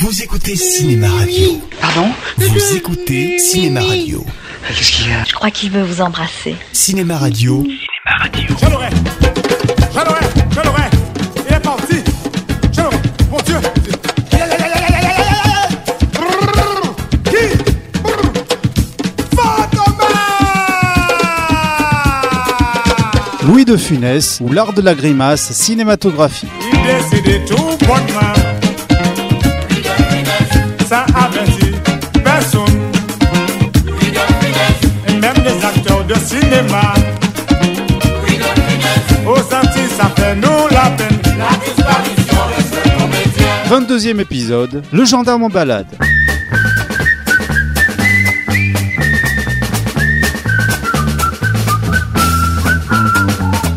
Vous écoutez Cinéma Radio. Pardon Vous écoutez Cinéma Radio. Qu'est-ce qu'il y a? Je crois qu'il veut vous embrasser. Cinéma Radio. Je l'aurai. Je l'aurai. Je l'aurai. Il est parti. Je l'aurai. Mon Dieu. Louis de Funès ou l'art de la grimace cinématographique. Il décide tout bonnement cinéma. Au senti ça fait nous la peine. 22e épisode, le gendarme en balade.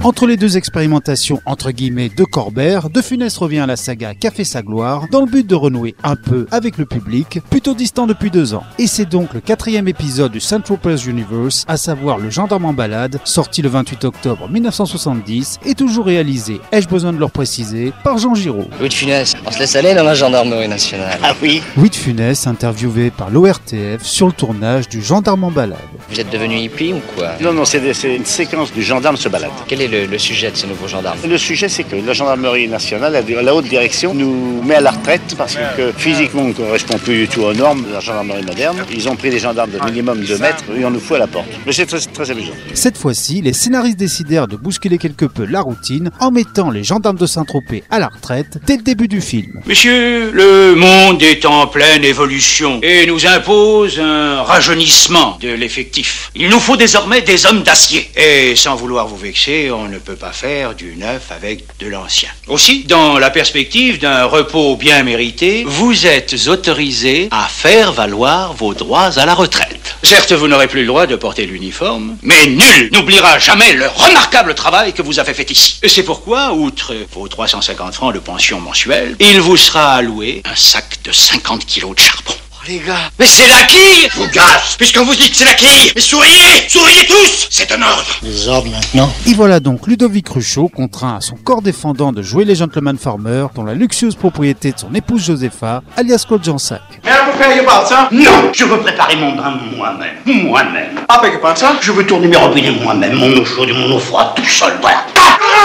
Entre les deux expérimentations entre guillemets de Corbert, De Funès revient à la saga fait sa gloire dans le but de renouer un peu avec le public, plutôt distant depuis deux ans. Et c'est donc le quatrième épisode du Central Press Universe, à savoir Le gendarme en balade, sorti le 28 octobre 1970 et toujours réalisé, ai-je besoin de le préciser, par Jean Giraud. Louis de Funès, on se laisse aller dans la gendarmerie nationale. Ah oui Louis de Funès, interviewé par l'ORTF sur le tournage du Gendarme en balade. Vous êtes devenu hippie ou quoi? Non, non, c'est une séquence du gendarme se balade. Quel est le, le sujet de ce nouveau gendarme Le sujet, c'est que la gendarmerie nationale, la, la haute direction, nous met à la retraite parce que physiquement, on ne correspond plus du tout aux normes de la gendarmerie moderne. Ils ont pris des gendarmes de minimum 2 mètres et on nous fout à la porte. Mais c'est très, très amusant. Cette fois-ci, les scénaristes décidèrent de bousculer quelque peu la routine en mettant les gendarmes de Saint-Tropez à la retraite dès le début du film. Monsieur, le monde est en pleine évolution et nous impose un rajeunissement de l'effectif. Il nous faut désormais des hommes d'acier. Et sans vouloir vous vexer, on ne peut pas faire du neuf avec de l'ancien. Aussi, dans la perspective d'un repos bien mérité, vous êtes autorisé à faire valoir vos droits à la retraite. Certes, vous n'aurez plus le droit de porter l'uniforme, mais nul n'oubliera jamais le remarquable travail que vous avez fait ici. Et c'est pourquoi, outre vos 350 francs de pension mensuelle, il vous sera alloué un sac de 50 kilos de charbon. Les gars, Mais c'est la quille Fougasse Puisqu'on vous dit que c'est la quille Mais souriez Souriez tous C'est un ordre des ordres maintenant. Et voilà donc Ludovic Cruchot contraint à son corps défendant de jouer les gentleman farmers dans la luxueuse propriété de son épouse Josepha, alias Claude Jansac. Mais vous payez pas ça Non Je veux préparer mon bain moi-même. Moi-même. Ah, payez pas ça Je veux tourner mes robinets moi-même, mon eau chaude et mon eau froide, tout seul, voilà. Arrêtez,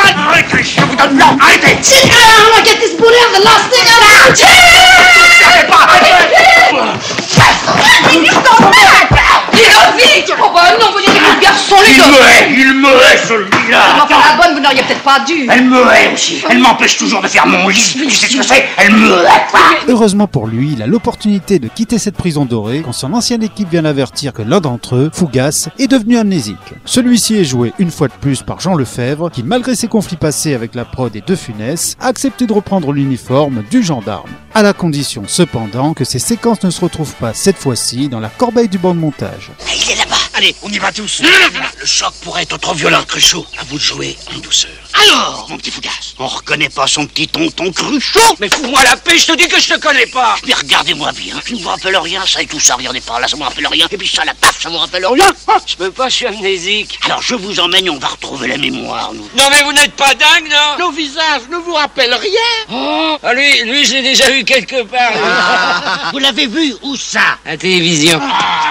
je vous donne là Arrêtez Arrêtez pas Ludovic Oh bah non, vous dites que garçon, Il Ludovic me hait Il me hait, celui-là la bonne, vous n'auriez peut-être pas dû Elle me hait aussi. Elle m'empêche toujours de faire mon lit. Tu sais ce que c'est? Elle me hait. Heureusement pour lui, il a l'opportunité de quitter cette prison dorée quand son ancienne équipe vient l'avertir que l'un d'entre eux, Fougas, est devenu amnésique. Celui-ci est joué une fois de plus par Jean Lefebvre, qui malgré ses conflits passés avec la prod et De Funès, a accepté de reprendre l'uniforme du gendarme. À la condition cependant que ces séquences ne se retrouvent pas cette fois-ci dans la corbeille du banc de montage. Il est là-bas. Allez, on y va tous. Le choc pourrait être trop violent, Cruchot. À vous de jouer en douceur. Alors, mon petit Fougas, on reconnaît pas son petit tonton Cruchot Mais fous-moi la paix, je te dis que je te connais pas Mais regardez-moi bien, je ne vous rappelle rien, ça et tout ça, regardez par là, ça me rappelle rien. Et puis ça, la paf, ça vous rappelle rien. Ah, Je peux pas, je suis amnésique. Alors je vous emmène, on va retrouver la mémoire, nous. Non mais vous n'êtes pas dingue, non Nos visages ne vous rappellent rien Oh, ah, lui, lui, je l'ai déjà vu quelque part. Vous l'avez vu, où ça? À la télévision.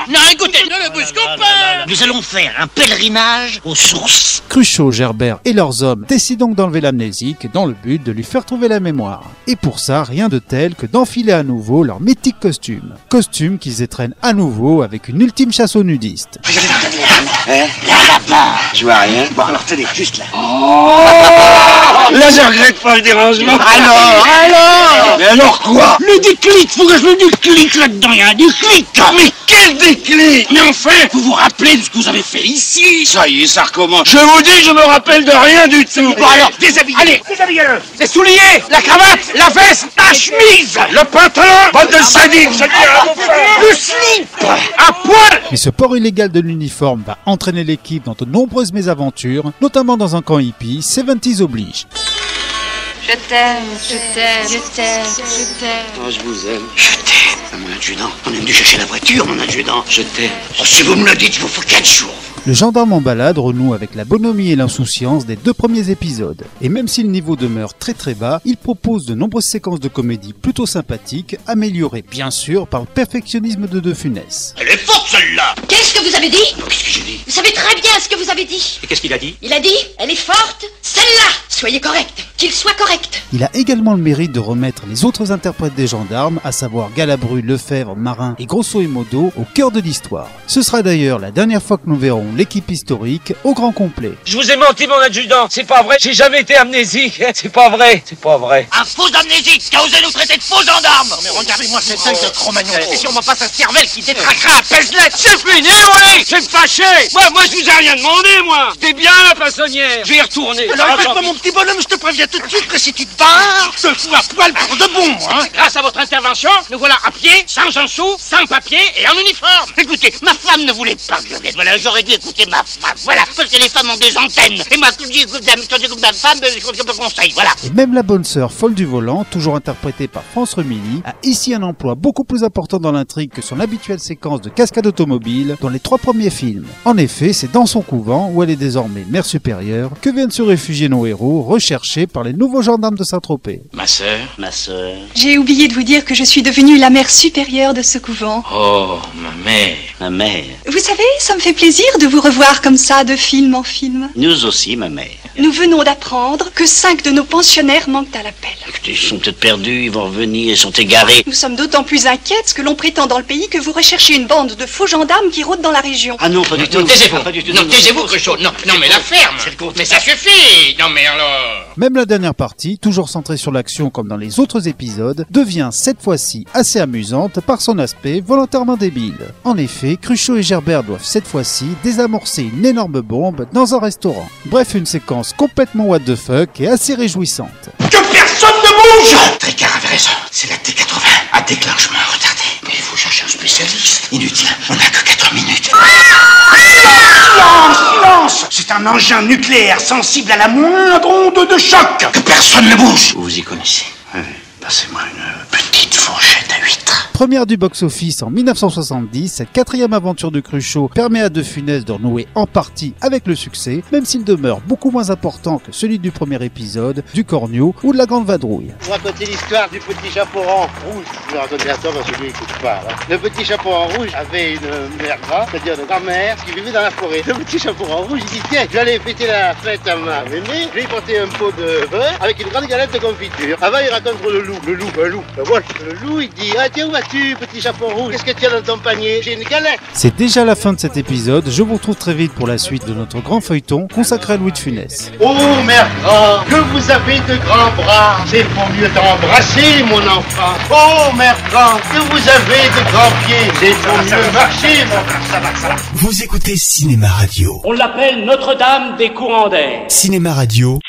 Non, écoutez, ne me bouscule pas Nous allons faire un pèlerinage aux sources. Cruchot, Gerbert et leurs hommes décident donc d'enlever l'amnésique dans le but de lui faire trouver la mémoire. Et pour ça, rien de tel que d'enfiler à nouveau leur mythique costume. Costume qu'ils étreignent à nouveau avec une ultime chasse aux nudistes. Je vois rien. Bon, alors tenez, juste là. Là, je regrette pas le dérangement. Alors, alors Mais alors quoi? Le déclic, faut que je le déclic là-dedans, il y a un déclic Mais quel déclic Mais enfin, vous vous rappelez ce que vous avez fait ici Ça y est, ça recommence. Je vous dis, je me rappelle de rien du tout. Bon alors, déshabillez Allez, déshabillez-le Les souliers, la cravate, la veste, la chemise Le pantalon Bande de sadiques, je dis. Le slip À poil Mais ce port illégal de l'uniforme va entraîner l'équipe dans de nombreuses mésaventures, notamment dans un camp hippie, 70s oblige. Je t'aime, je t'aime, je t'aime, je t'aime. Oh, je vous aime. Mon adjudant. On est venu chercher la voiture, mon adjudant. Je t'aime. Oh, si vous me le dites, il vous faut quatre jours. Le gendarme en balade renoue avec la bonhomie et l'insouciance des deux premiers épisodes. Et même si le niveau demeure très très bas, il propose de nombreuses séquences de comédie plutôt sympathiques, améliorées bien sûr par le perfectionnisme de De Funès. Elle est forte celle-là Qu'est-ce que vous avez dit Qu'est-ce que j'ai dit Vous savez très bien ce que vous avez dit. Et qu'est-ce qu'il a dit Il a dit, elle est forte, celle-là. Soyez correct, qu'il soit correct. Il a également le mérite de remettre les autres interprètes des gendarmes, à savoir Galabru, Lefebvre, Marin et Grosso et Modo, au cœur de l'histoire. Ce sera d'ailleurs la dernière fois que nous verrons l'équipe historique au grand complet. Je vous ai menti, mon adjudant. C'est pas vrai. J'ai jamais été amnésique. C'est pas vrai. C'est pas vrai. Un faux amnésique qui a osé nous traiter de faux gendarmes Mais regardez-moi cet œil de Cro-Magnon C'est sûrement pas sa cervelle qui détraquera à Pelzelet C'est fini, oui C'est fâché Moi, moi, je vous ai rien demandé, moi C'était bien, la façonnière Je vais y retourner Alors Ah, mon petit bonhomme, je te préviens tout de suite que si tu te barres, je te fous à poil pour de bon, hein Grâce à votre intervention, nous voilà à pied, sans un sou, sans papier et en uniforme Écoutez, ma femme ne voulait pas que je vienne. Voilà, j'aurais dû écouter ma femme. Voilà, parce que les femmes ont des antennes. Et moi, quand j'écoute ma femme, je me conseille. Voilà. Et même la bonne sœur folle du volant, toujours interprétée par France Remilly, a ici un emploi beaucoup plus important dans l'intrigue que son habituelle séquence de cascade automobile dans les trois premiers films. En effet, c'est dans son couvent, où elle est désormais mère supérieure, que viennent se réfugier nos héros, recherchés par les nouveaux gendarmes de Saint-Tropez. Ma sœur Ma sœur. J'ai oublié de vous dire que je suis devenue la mère supérieure de ce couvent. Oh, ma mère. Ma mère. Vous savez, ça me fait plaisir de vous revoir comme ça, de film en film. Nous aussi, ma mère. Nous venons d'apprendre que cinq de nos pensionnaires manquent à l'appel. Ils sont peut-être perdus, ils vont revenir, ils sont égarés. Nous sommes d'autant plus inquiètes que l'on prétend dans le pays que vous recherchez une bande de faux gendarmes qui rôdent dans la région. Ah non, pas du tout. Non, taisez-vous. Pas du tout. Non, taisez-vous, Cruchot. Non, non, mais la ferme. C'est le contraire. Mais ça suffit. Non, mais alors. Même la dernière partie, toujours centrée sur l'action comme dans les autres épisodes, devient cette fois-ci assez amusante par son aspect volontairement débile. En effet, Cruchot et Gerbert doivent cette fois-ci désamorcer une énorme bombe dans un restaurant. Bref, une séquence complètement what the fuck et assez réjouissante. Que personne ne bouge Tricard avait raison, c'est la T80. À déclenchement retardé. Mais il faut chercher un spécialiste. Inutile, on n'a que 4 minutes. Silence, silence C'est un engin nucléaire sensible à la moindre onde de choc. Que personne ne bouge. Vous vous y connaissez Oui, passez-moi une petite fourchette à huîtres. Première du box-office en 1970, cette quatrième aventure de Cruchot permet à De Funès de renouer en partie avec le succès, même s'il demeure beaucoup moins important que celui du premier épisode, du Cornio ou de la Grande Vadrouille. Je vous raconter l'histoire du petit chaperon rouge. Je vais raconter à toi parce que lui, il écoute pas. hein. Le petit chaperon rouge avait une mère c'est-à-dire une grand-mère, qui vivait dans la forêt. Le petit chaperon rouge, il dit Tiens, je vais aller fêter la fête à ma mémé. Je vais lui porter un pot de beurre avec une grande galette de confiture. Avant, il raconte le loup. Le loup, un loup. Le. Le loup, il dit Ah, tiens, où vas-tu, petit chaperon rouge? Qu'est-ce que tu as dans ton panier? J'ai une galette. C'est déjà la fin de cet épisode, je vous retrouve très vite pour la suite de notre grand feuilleton consacré à Louis de Funès. Oh, mère grand, que vous avez de grands bras. C'est pour mieux t'embrasser, mon enfant. Oh, mère grand, que vous avez de grands pieds. C'est pour mieux marcher, mon enfant. Ça va, ça va. Vous écoutez Cinéma Radio. On l'appelle Notre-Dame des courants d'air. Cinéma Radio,